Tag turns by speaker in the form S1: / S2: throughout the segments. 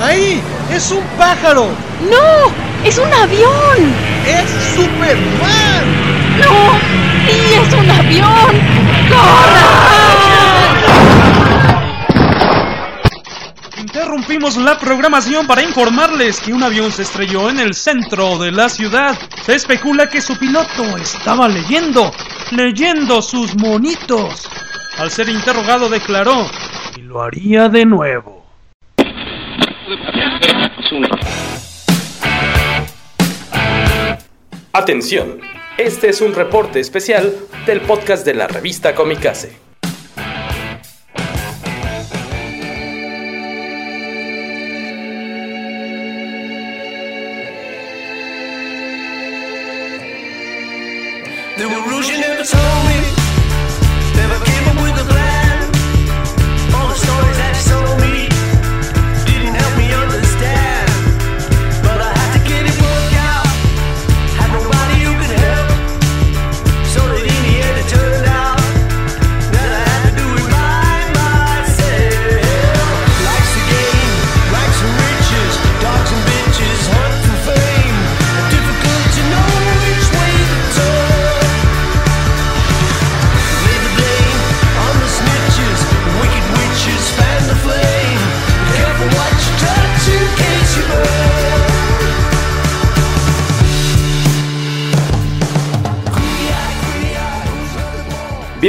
S1: ¡Ahí! ¡Es un pájaro!
S2: ¡No! ¡Es un avión!
S1: ¡Es Superman!
S2: ¡No! ¡Sí, es un avión! ¡Corran!
S3: Interrumpimos la programación para informarles que un avión se estrelló en el centro de la ciudad. Se especula que su piloto estaba leyendo, leyendo sus monitos. Al ser interrogado declaró, y lo haría de nuevo.
S4: Atención, este es un reporte especial del podcast de la revista Comicase.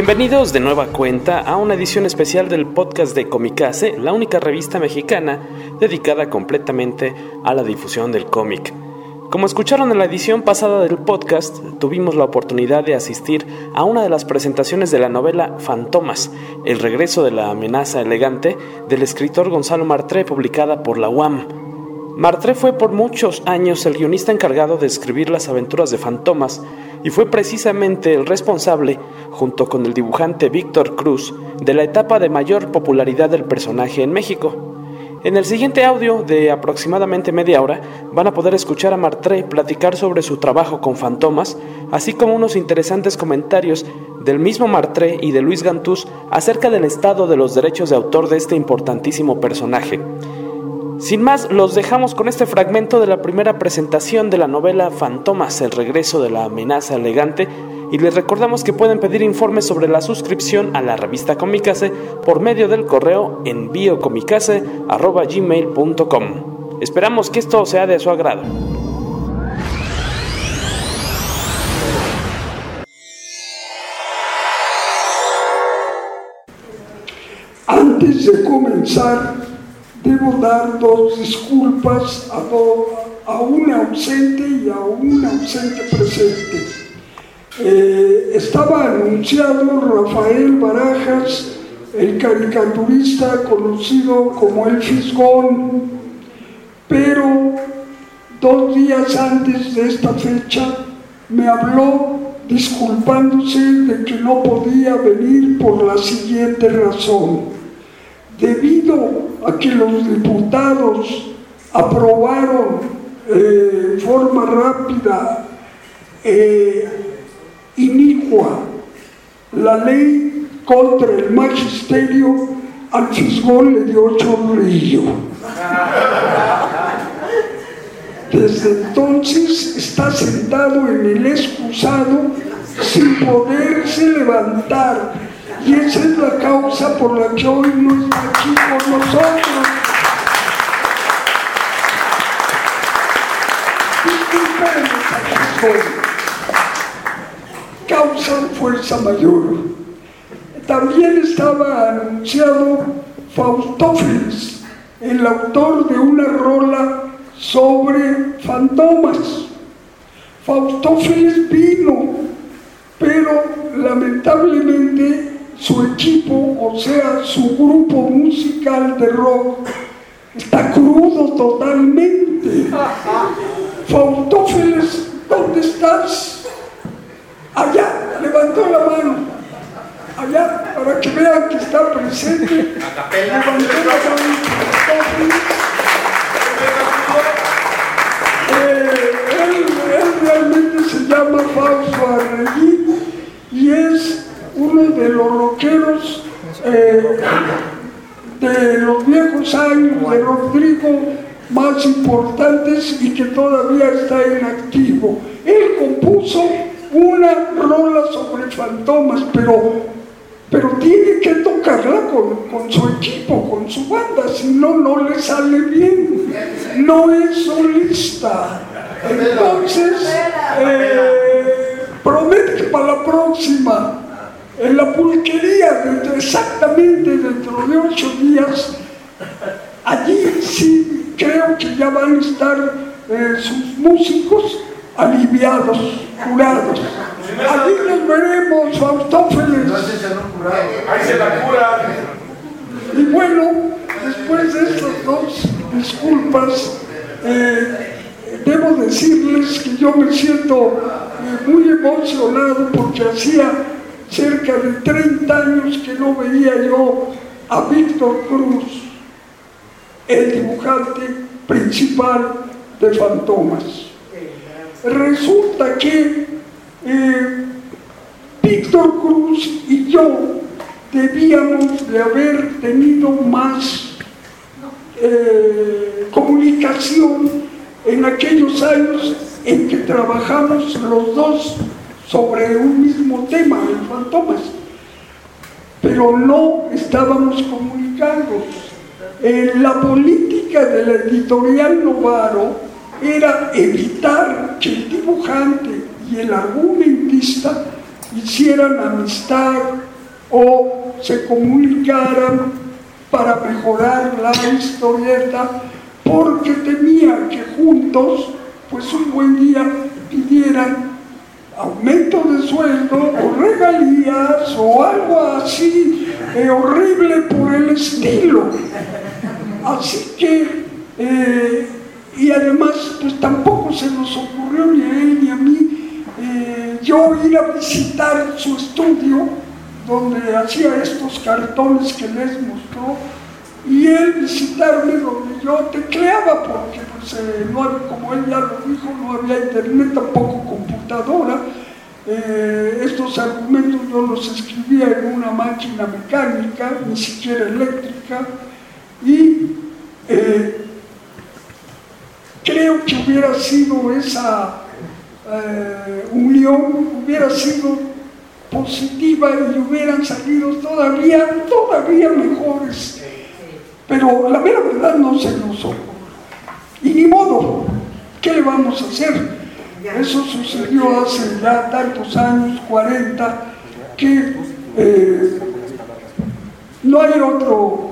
S4: Bienvenidos de nueva cuenta a una edición especial del podcast de Comicase, la única revista mexicana dedicada completamente a la difusión del cómic. Como escucharon en la edición pasada del podcast, tuvimos la oportunidad de asistir a una de las presentaciones de la novela Fantomas, el regreso de la amenaza elegante del escritor Gonzalo Martré publicada por la UAM. Martré fue por muchos años el guionista encargado de escribir las aventuras de Fantomas y fue precisamente el responsable, junto con el dibujante Víctor Cruz, de la etapa de mayor popularidad del personaje en México. En el siguiente audio, de aproximadamente media hora, van a poder escuchar a Martré platicar sobre su trabajo con Fantomas, así como unos interesantes comentarios del mismo Martré y de Luis Gantús acerca del estado de los derechos de autor de este importantísimo personaje. Sin más, los dejamos con este fragmento de la primera presentación de la novela Fantomas, el regreso de la amenaza elegante, y les recordamos que pueden pedir informes sobre la suscripción a la revista Comicase por medio del correo enviocomicase.gmail.com. Esperamos que esto sea de su agrado.
S5: Antes de comenzar, debo dar dos disculpas a, a un ausente y a un ausente presente. Eh, estaba anunciado Rafael Barajas, el caricaturista conocido como El Fisgón, pero dos días antes de esta fecha me habló disculpándose de que no podía venir por la siguiente razón. Debido a que los diputados aprobaron eh, en forma rápida, eh, la ley contra el magisterio, al fisgón le dio chorrillo. Desde entonces está sentado en el excusado sin poderse levantar. Y esa es la causa por la que hoy no está aquí con nosotros. Disculpen, fisgón. Causa fuerza mayor. También estaba anunciado Faustófeles, el autor de una rola sobre fantomas. Faustófeles vino, pero lamentablemente su equipo, o sea, su grupo musical de rock, está crudo totalmente. Faustófeles, ¿dónde estás? Allá, levantó la mano. Allá, para que vean que está presente. Levantó la mano. Eh, él, él realmente se llama Fausto Arreguín y es uno de los rockeros eh, de los viejos de Rodrigo más importantes y que todavía está en activo. Él compuso una rola sobre fantomas, pero, pero tiene que tocarla con, con su equipo, con su banda, si no, no le sale bien. No es solista. Entonces, eh, promete que para la próxima, en la pulquería, dentro- exactamente dentro de ocho días, allí sí creo que ya van a estar eh, sus músicos aliviados, curados. Allí nos veremos, Faustófeles. Y bueno, después de estas dos disculpas, eh, debo decirles que yo me siento eh, muy emocionado porque hacía cerca de 30 años que no veía yo a Víctor Cruz, el dibujante principal de Fantomas. Resulta que eh, Víctor Cruz y yo debíamos de haber tenido más eh, comunicación en aquellos años en que trabajamos los dos sobre un mismo tema, el fantomas, pero no estábamos comunicados. La política de la editorial Novaro era evitar que el dibujante y el argumentista hicieran amistad o se comunicaran para mejorar la historieta porque temía que juntos pues un buen día pidieran aumento de sueldo o regalías o algo así eh, horrible por el estilo. Así que, eh, y además, pues tampoco se nos ocurrió ni a él ni a mí eh, yo ir a visitar su estudio donde hacía estos cartones que les mostró y él visitarme donde yo tecleaba porque pues, eh, no como él ya lo dijo no había internet tampoco computadora Eh, estos argumentos yo los escribía en una máquina mecánica ni siquiera eléctrica y eh, creo que hubiera sido esa eh, unión hubiera sido positiva y hubieran salido todavía, todavía mejores. Pero la mera verdad no se nos. Y ni modo, ¿qué le vamos a hacer? Eso sucedió hace ya tantos años, 40, que eh, no hay otro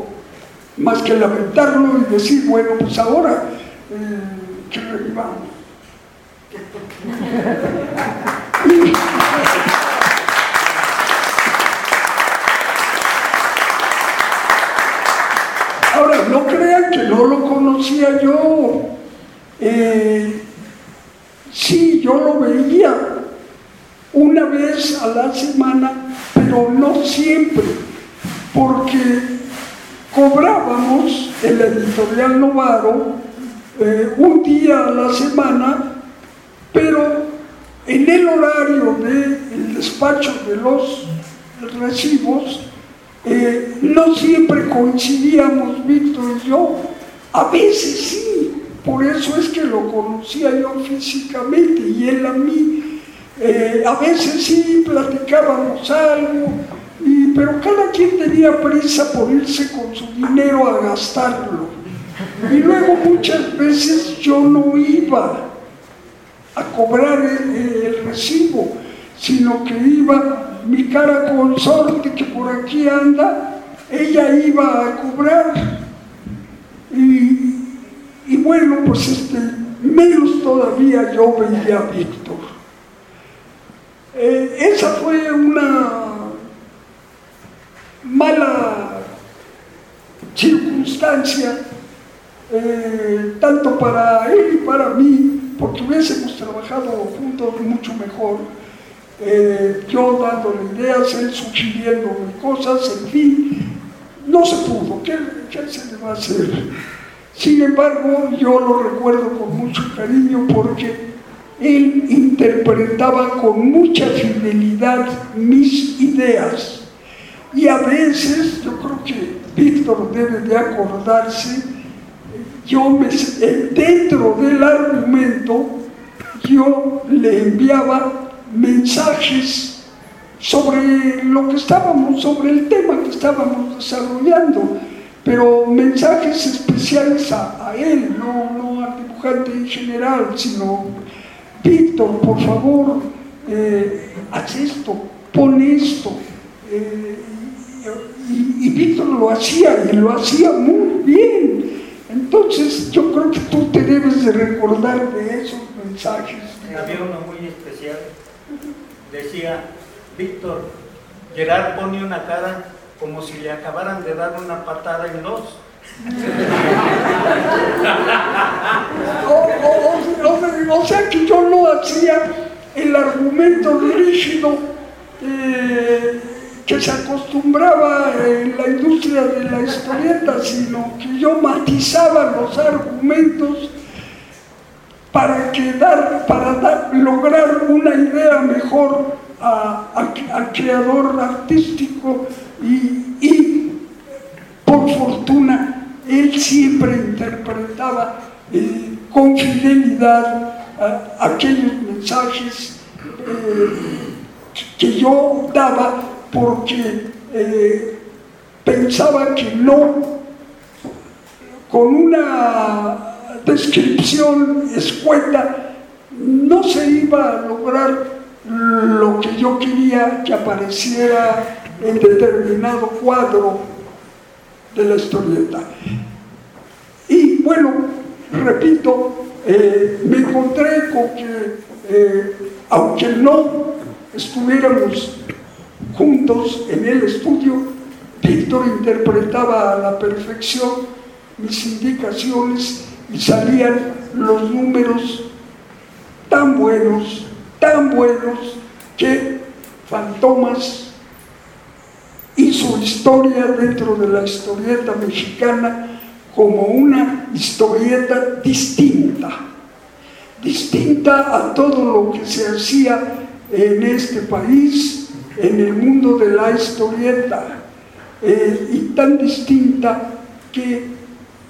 S5: más que lamentarlo y decir, bueno, pues ahora eh, que. Ahora, no crean que no lo conocía yo. Eh, sí, yo lo veía una vez a la semana, pero no siempre, porque cobrábamos el editorial Novaro eh, un día a la semana, pero en el horario del despacho de los recibos, eh, no siempre coincidíamos Víctor y yo, a veces sí, por eso es que lo conocía yo físicamente y él a mí. Eh, a veces sí platicábamos algo, pero cada quien tenía prisa por irse con su dinero a gastarlo. Y luego muchas veces yo no iba a cobrar el, recibo, sino que iba mi cara consorte que por aquí anda, ella iba a cobrar. Y, y bueno, pues este, menos todavía yo veía a Víctor. Eh, esa fue una mala circunstancia, eh, tanto para él y para mí, porque hubiésemos trabajado juntos mucho mejor. Eh, yo dándole ideas, él sugiriéndome cosas, en fin, no se pudo, ¿qué, qué se le va a hacer? Sin embargo, yo lo recuerdo con mucho cariño porque él interpretaba con mucha fidelidad mis ideas y a veces yo creo que Víctor debe de acordarse, yo me, eh, dentro del argumento yo le enviaba mensajes sobre lo que estábamos, sobre el tema que estábamos desarrollando, pero mensajes especiales a, él, no, no al dibujante en general, sino, Víctor, por favor, eh, haz esto, pon esto. eh, y, Víctor lo hacía, y lo hacía muy bien. Entonces yo creo que tú te debes de recordar de esos mensajes.
S6: Había uno muy especial. Decía, Víctor, Gerard pone una cara como si le acabaran de dar una patada en dos.
S5: O, o- o- o- o sea que yo no hacía el argumento rígido eh, que se acostumbraba en la industria de la historieta, sino que yo matizaba los argumentos para, lograr una idea mejor al creador artístico y, por fortuna, él siempre interpretaba eh, con fidelidad aquellos mensajes eh, que yo daba porque eh, pensaba que no, con una descripción escueta, no se iba a lograr lo que yo quería que apareciera en determinado cuadro de la historieta. Y bueno, repito, eh, me encontré con que, eh, aunque no estuviéramos juntos en el estudio, Víctor interpretaba a la perfección mis indicaciones y salían los números tan buenos, tan buenos, que Fantomas hizo historia dentro de la historieta mexicana como una historieta distinta, distinta a todo lo que se hacía en este país, en el mundo de la historieta, eh, y tan distinta que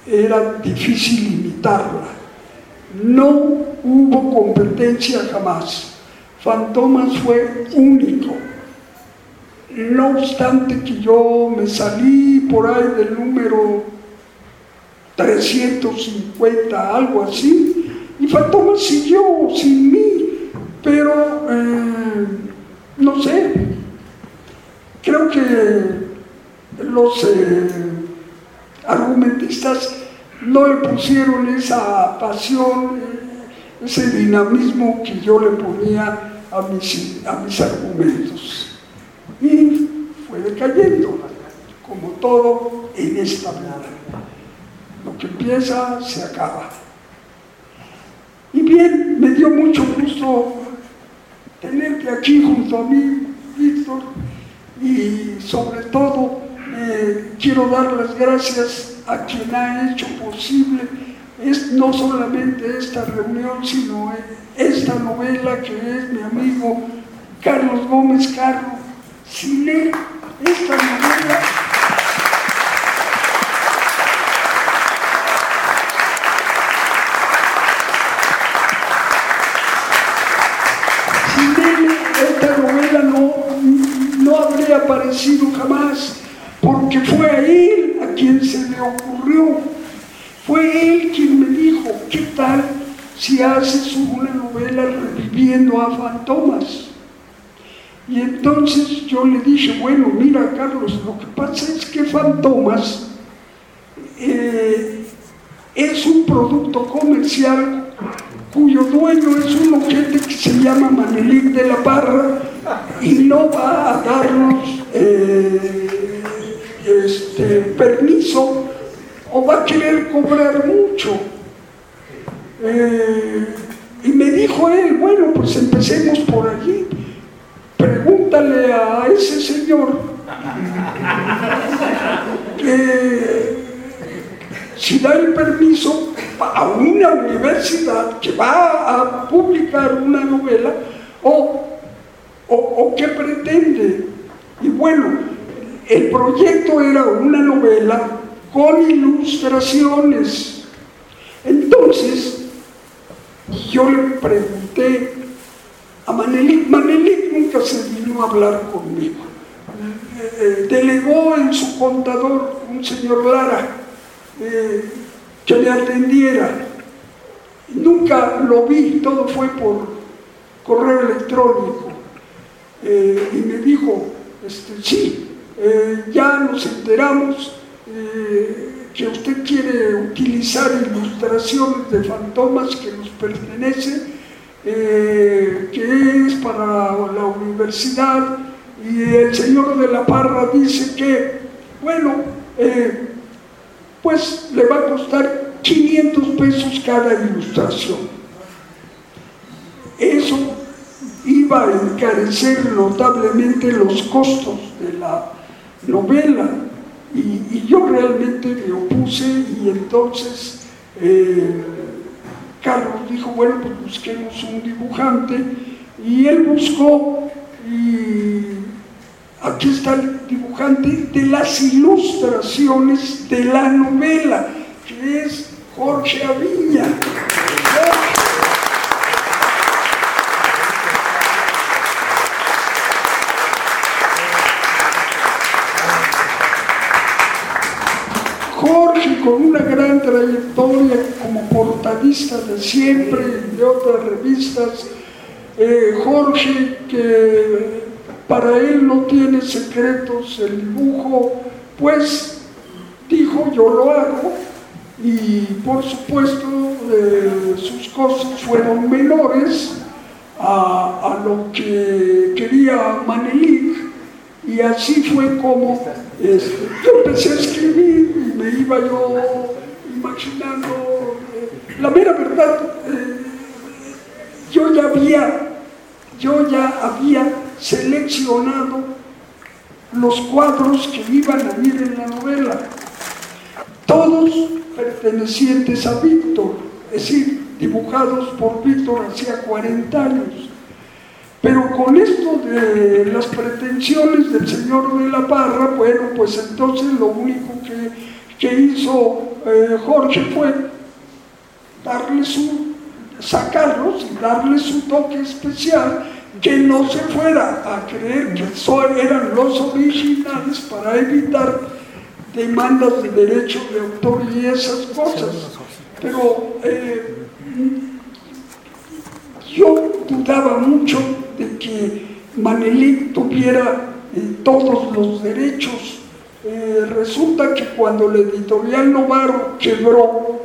S5: era difícil imitarla. No hubo competencia jamás. Fantomas fue único. No obstante que yo me salí por ahí del número 350, algo así, y Fantomas siguió sin mí, pero eh, no sé, creo que los eh, argumentistas no le pusieron esa pasión, eh, ese dinamismo que yo le ponía a mis, a mis argumentos. Y fue decayendo, como todo en esta vida. Lo que empieza se acaba. Y bien, me dio mucho gusto tenerte aquí junto a mí, Víctor, y sobre todo eh, quiero dar las gracias a quien ha hecho posible es no solamente esta reunión, sino eh, esta novela que es mi amigo Carlos Gómez Carro. Sin él, esta novela Sin él, esta novela no, no habría aparecido jamás, porque fue a él a quien se le ocurrió. Fue él quien me dijo, ¿qué tal si haces una novela reviviendo a fantomas? Y entonces yo le dije, bueno, mira Carlos, lo que pasa es que Fantomas eh, es un producto comercial cuyo dueño es un ojete que se llama Manelik de la Parra y no va a darnos eh, este, permiso o va a querer cobrar mucho. Eh, y me dijo él, bueno, pues empecemos por allí. Pregúntale a ese señor que si da el permiso a una universidad que va a publicar una novela o, o, o qué pretende. Y bueno, el proyecto era una novela con ilustraciones. Entonces, yo le pregunté a Manelik, Manelik nunca se vino a hablar conmigo. Eh, delegó en su contador un señor Lara eh, que me atendiera. Nunca lo vi, todo fue por correo electrónico. Eh, y me dijo, este, sí, ya nos enteramos que usted quiere utilizar ilustraciones de fantomas que nos pertenecen, eh, que es para la universidad, y el señor de la Parra dice que, bueno, eh, pues le va a costar 500 pesos cada ilustración. Eso iba a encarecer notablemente los costos de la novela y, yo realmente me opuse y entonces eh, Carlos dijo, bueno, pues busquemos un dibujante y él buscó y aquí está el dibujante de las ilustraciones de la novela, que es Jorge Aviña. Jorge. Jorge con una gran trayectoria como portadista de siempre y de otras revistas, Eh, Jorge que para él no tiene secretos el dibujo, pues dijo yo lo hago y por supuesto eh, sus costos fueron menores a, lo que quería Manelik. Y así fue como este, yo empecé a escribir y me iba yo imaginando la mera verdad eh, yo ya había yo ya había seleccionado los cuadros que iban a ir en la novela. Todos pertenecientes a Víctor es decir dibujados por Víctor hacía 40 años. Pero con esto de las pretensiones del señor de la Parra, bueno, pues entonces lo único que, que hizo eh, Jorge fue darle su, sacarlos y darle su toque especial, que no se fuera a creer que eran los originales para evitar demandas de derechos de autor y esas cosas. Pero eh, yo dudaba mucho de que Manelik tuviera eh, todos los derechos. Eh, resulta que cuando la editorial Novaro quebró,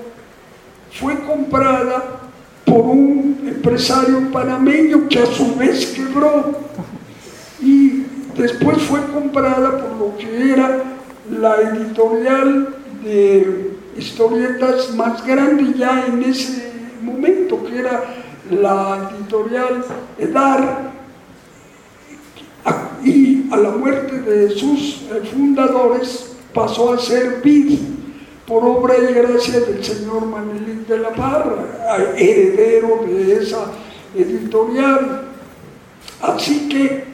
S5: fue comprada por un empresario panameño que a su vez quebró. Y después fue comprada por lo que era la editorial de historietas más grande ya en ese momento, que era la editorial Edar, y a la muerte de sus fundadores pasó a ser BID, por obra y gracia del señor Manelín de la Parra, heredero de esa editorial. Así que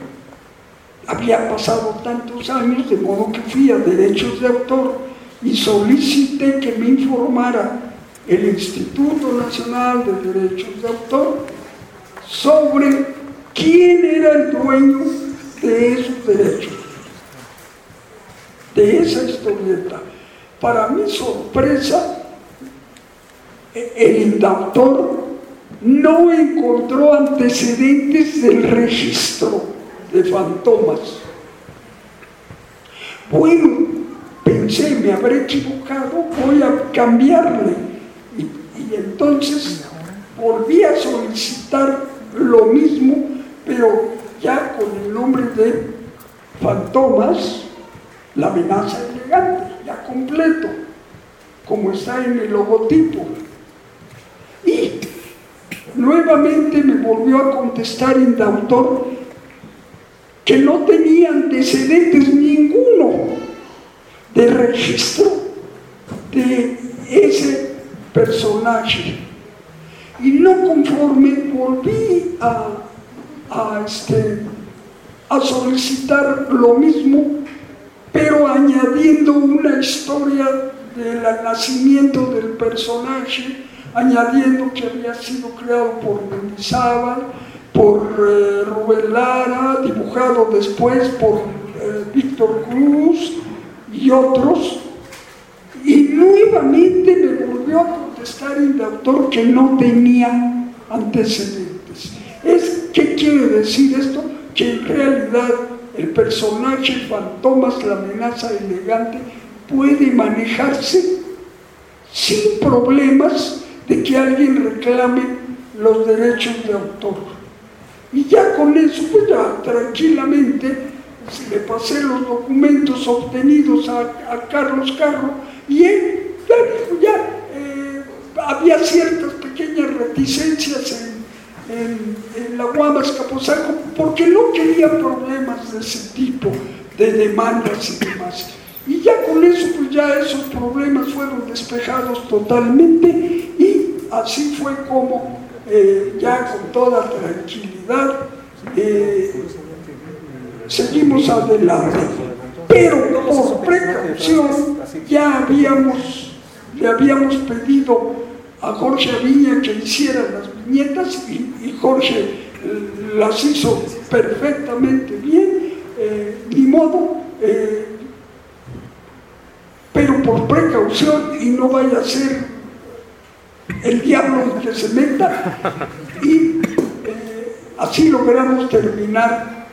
S5: había pasado tantos años, de modo que fui a derechos de autor y solicité que me informara el Instituto Nacional de Derechos de Autor sobre quién era el dueño de esos derechos, de esa historieta. Para mi sorpresa, el indautor no encontró antecedentes del registro de fantomas. Bueno, pensé, me habré equivocado, voy a cambiarle. Y entonces volví a solicitar lo mismo, pero ya con el nombre de fantomas, la amenaza elegante, ya completo, como está en el logotipo. Y nuevamente me volvió a contestar Indautor que no tenía antecedentes ninguno de registro de ese personaje. Y no conforme volví a, a, este, a solicitar lo mismo pero añadiendo una historia del nacimiento del personaje, añadiendo que había sido creado por Mendizábal, por eh, Rubén Lara, dibujado después por eh, Víctor Cruz y otros, y nuevamente me volvió a contestar el autor que no tenía antecedentes. Es, ¿Qué quiere decir esto? Que en realidad el personaje Fantomas, la amenaza elegante, puede manejarse sin problemas de que alguien reclame los derechos de autor. Y ya con eso, pues ya tranquilamente le pasé los documentos obtenidos a, Carlos Carro y él ya ya eh, había ciertas pequeñas reticencias en, en, la Guamas Capozalco porque no quería problemas de ese tipo, de demandas y demás. Y ya con eso, pues ya esos problemas fueron despejados totalmente y así fue como eh, ya con toda tranquilidad eh, seguimos adelante. Pero por precaución ya habíamos, le habíamos pedido a Jorge Aviña que hiciera las viñetas y, Jorge eh, las hizo perfectamente bien, eh, ni modo, eh, pero por precaución y no vaya a ser el diablo que se meta y así logramos terminar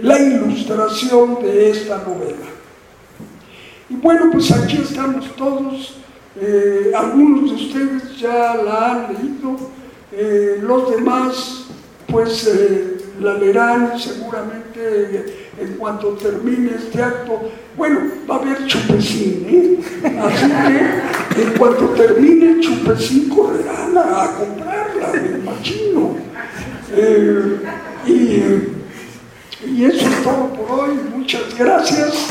S5: la ilustración de esta novela. Y bueno, pues aquí estamos todos, eh, algunos de ustedes ya la han leído, eh, los demás pues eh, la leerán seguramente en cuanto termine este acto. Bueno, va a haber chupecín. Así que en cuanto termine el chupecín correrán a, comprarla, me imagino. Y eso es todo por hoy. Muchas gracias.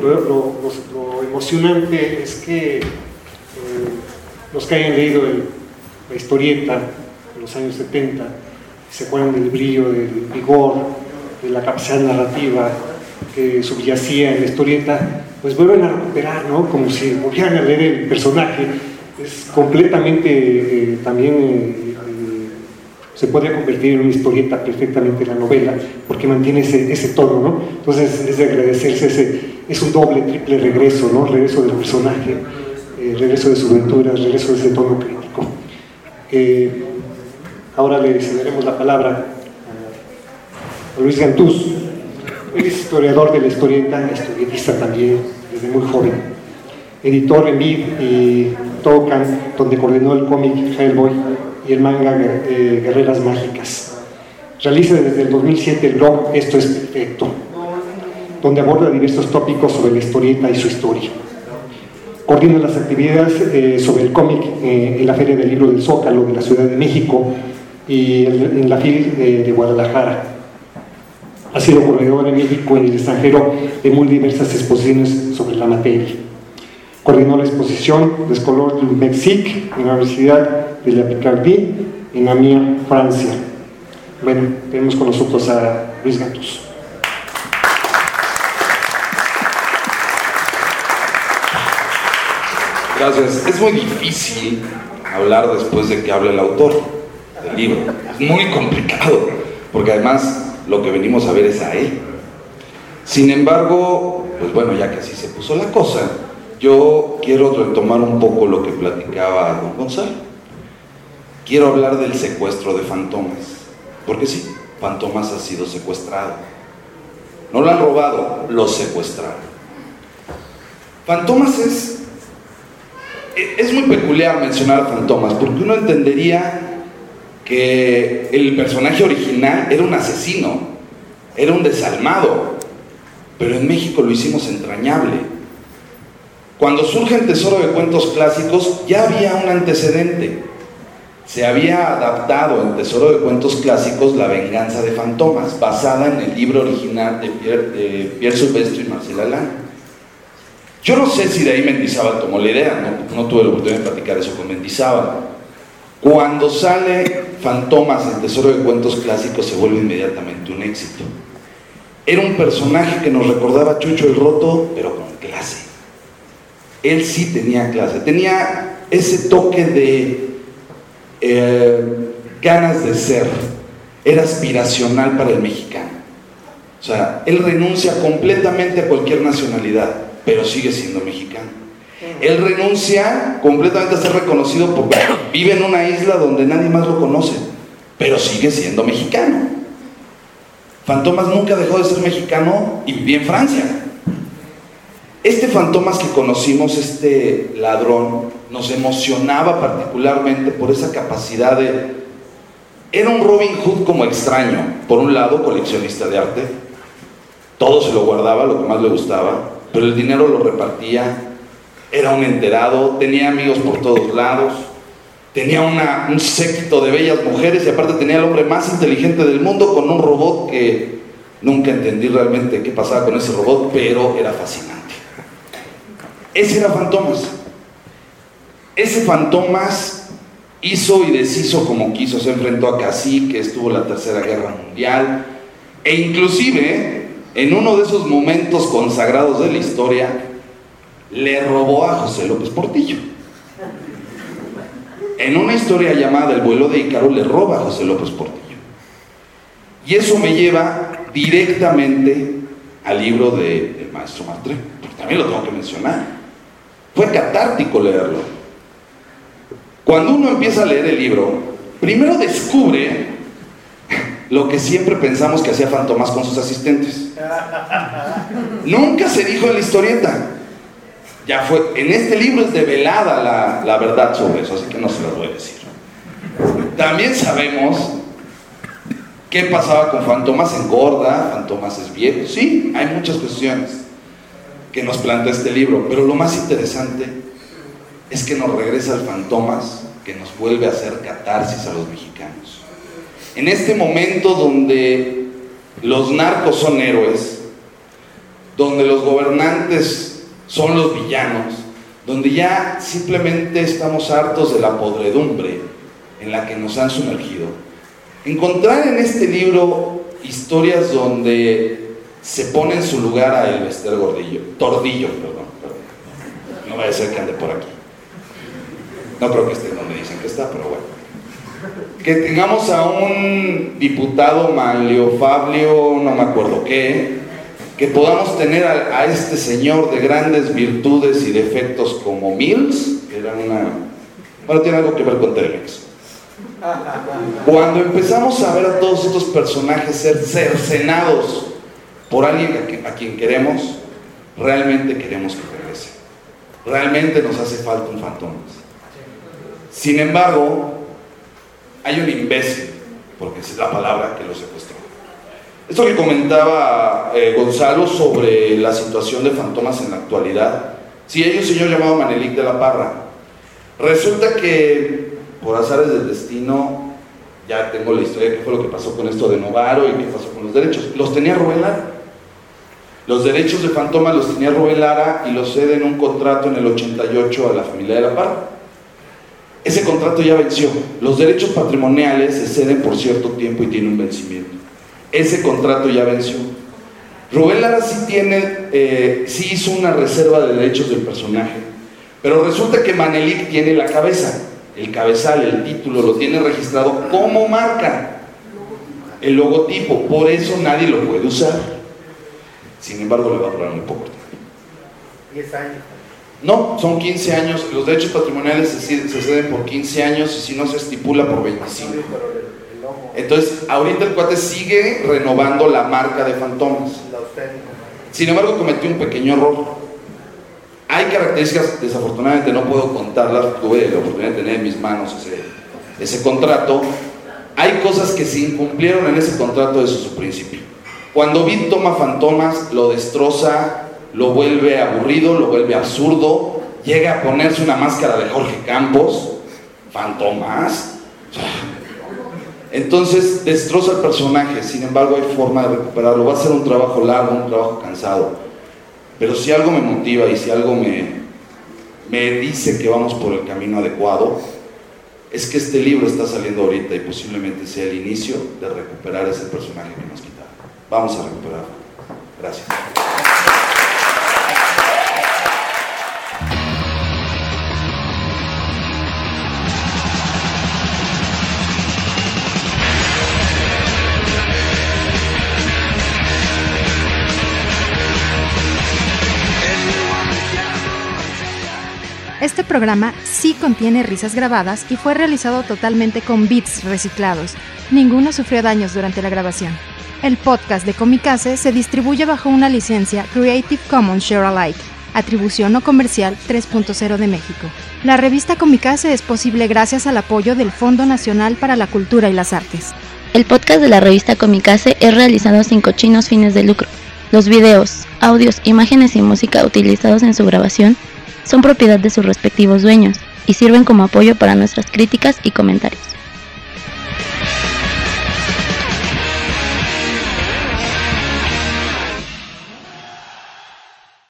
S7: Lo, emocionante es que eh, los que hayan leído la historieta de los años 70 se acuerdan del brillo, del vigor, de la capacidad narrativa que subyacía en la historieta, pues vuelven a recuperar, ¿no? Como si volvieran a leer el personaje. Es completamente eh, también eh, eh, se podría convertir en una historieta perfectamente la novela, porque mantiene ese, ese tono, ¿no? Entonces es de agradecerse, ese, es un doble, triple regreso, ¿no? Regreso del personaje, eh, regreso de su aventura, regreso de ese tono crítico. Eh, ahora le cederemos la palabra a, Luis Gantús. Él es historiador de la historieta, historietista también, desde muy joven. Editor en Vid y Tocan, donde coordinó el cómic Hellboy y el manga eh, Guerreras Mágicas. Realiza desde el 2007 el blog Esto es Perfecto, donde aborda diversos tópicos sobre la historieta y su historia. Coordina las actividades eh, sobre el cómic eh, en la Feria del Libro del Zócalo de la Ciudad de México y en la FIL de, de Guadalajara. Ha sido corredor en México y en el extranjero de muy diversas exposiciones sobre la materia. Coordinó la exposición Descolor du Mexique en la Universidad de la Picardie en Amiens, Francia. Bueno, tenemos con nosotros a Luis Gatos.
S8: Gracias. Es muy difícil hablar después de que hable el autor del libro. Es muy complicado, porque además lo que venimos a ver es a él. Sin embargo, pues bueno, ya que así se puso la cosa, yo quiero retomar un poco lo que platicaba don Gonzalo. Quiero hablar del secuestro de Fantomas, porque sí, Fantomas ha sido secuestrado. No lo han robado, lo secuestraron. Fantomas es es muy peculiar mencionar a Fantomas, porque uno entendería que el personaje original era un asesino, era un desalmado, pero en México lo hicimos entrañable. Cuando surge el Tesoro de Cuentos Clásicos ya había un antecedente. se había adaptado en Tesoro de Cuentos Clásicos La venganza de fantomas, basada en el libro original de Pierre, de y Marcela Lana. Yo no sé si de ahí Mendizábal tomó la idea, no, tuve la oportunidad de platicar eso con Mendizábal. Cuando sale Fantomas en Tesoro de Cuentos Clásicos se vuelve inmediatamente un éxito. Era un personaje que nos recordaba Chucho el Roto, pero con clase. Él sí tenía clase, tenía ese toque de eh, ganas de ser, era aspiracional para el mexicano. O sea, él renuncia completamente a cualquier nacionalidad, pero sigue siendo mexicano. Él renuncia completamente a ser reconocido porque vive en una isla donde nadie más lo conoce, pero sigue siendo mexicano. Fantomas nunca dejó de ser mexicano y vivía en Francia. Este Fantomas que conocimos, este ladrón, nos emocionaba particularmente por esa capacidad de... Era un Robin Hood como extraño. Por un lado, coleccionista de arte. Todo se lo guardaba, lo que más le gustaba, pero el dinero lo repartía. Era un enterado, tenía amigos por todos lados, tenía una- un séquito de bellas mujeres y aparte tenía el hombre más inteligente del mundo con un robot que nunca entendí realmente qué pasaba con ese robot, pero era fascinante. Ese era Fantomas. Ese Fantomas hizo y deshizo como quiso, se enfrentó a Cacique, estuvo en la Tercera Guerra Mundial, e inclusive en uno de esos momentos consagrados de la historia, le robó a José López Portillo. En una historia llamada El vuelo de Ícaro le roba a José López Portillo. Y eso me lleva directamente al libro de- del maestro Martré, porque también lo tengo que mencionar. Fue catártico leerlo. Cuando uno empieza a leer el libro, primero descubre lo que siempre pensamos que hacía Fantomas con sus asistentes. Nunca se dijo en la historieta. Ya fue, en este libro es develada la, la verdad sobre eso, así que no se las voy a decir. También sabemos qué pasaba con Fantomas engorda, Fantomas es viejo. Sí, hay muchas cuestiones que nos plantea este libro, pero lo más interesante es que nos regresa al Fantomas, que nos vuelve a hacer catarsis a los mexicanos. En este momento donde los narcos son héroes, donde los gobernantes son los villanos, donde ya simplemente estamos hartos de la podredumbre en la que nos han sumergido. Encontrar en este libro historias donde se pone en su lugar a Elvester Gordillo, Tordillo, perdón, perdón. No vaya a ser que ande por aquí. No creo que esté donde dicen que está, pero bueno. Que tengamos a un diputado Manlio Fabio, no me acuerdo qué, que podamos tener a, este señor de grandes virtudes y defectos como Mills, que era una... Bueno, tiene algo que ver con Telemex. Cuando empezamos a ver a todos estos personajes ser cercenados por alguien a quien queremos, realmente queremos que regrese. Realmente nos hace falta un fantomas. Sin embargo, hay un imbécil, porque es la palabra que lo secuestró. Esto que comentaba eh, Gonzalo sobre la situación de fantomas en la actualidad, sí, hay un señor llamado Manelik de la Parra. Resulta que por azares del destino, ya tengo la historia de qué fue lo que pasó con esto de Novaro y qué pasó con los derechos. Los tenía Rubén Lara. Los derechos de Fantomas los tenía Rubén Lara y los cede en un contrato en el 88 a la familia de la Parra. Ese contrato ya venció. Los derechos patrimoniales se ceden por cierto tiempo y tiene un vencimiento. Ese contrato ya venció. Rubén Lara sí tiene, eh, sí hizo una reserva de derechos del personaje, pero resulta que Manelik tiene la cabeza, el cabezal, el título, lo tiene registrado como marca, el logotipo, por eso nadie lo puede usar. Sin embargo, le va a durar muy poco tiempo.
S6: 10 años.
S8: No, son 15 años, los derechos patrimoniales se, se ceden por 15 años y si no se estipula por 25.
S6: Sí, pero el, el logo,
S8: Entonces, ahorita el cuate sigue renovando la marca de Fantomas. Sin embargo, cometió un pequeño error. Hay características, desafortunadamente no puedo contarlas, tuve la oportunidad de tener en mis manos ese, ese contrato. Hay cosas que se incumplieron en ese contrato desde su principio. Cuando Vid toma fantomas, lo destroza, lo vuelve aburrido, lo vuelve absurdo, llega a ponerse una máscara de Jorge Campos, fantomas, Entonces destroza el personaje, sin embargo hay forma de recuperarlo. Va a ser un trabajo largo, un trabajo cansado. Pero si algo me motiva y si algo me, me dice que vamos por el camino adecuado, es que este libro está saliendo ahorita y posiblemente sea el inicio de recuperar ese personaje que nos quitaron. Vamos a recuperarlo. Gracias.
S9: Programa sí contiene risas grabadas y fue realizado totalmente con beats reciclados. Ninguno sufrió daños durante la grabación. El podcast de Comicase se distribuye bajo una licencia Creative Commons Share Alike, atribución no comercial 3.0 de México. La revista Comicase es posible gracias al apoyo del Fondo Nacional para la Cultura y las Artes.
S10: El podcast de la revista Comicase es realizado sin cochinos fines de lucro. Los videos, audios, imágenes y música utilizados en su grabación son propiedad de sus respectivos dueños y sirven como apoyo para nuestras críticas y comentarios.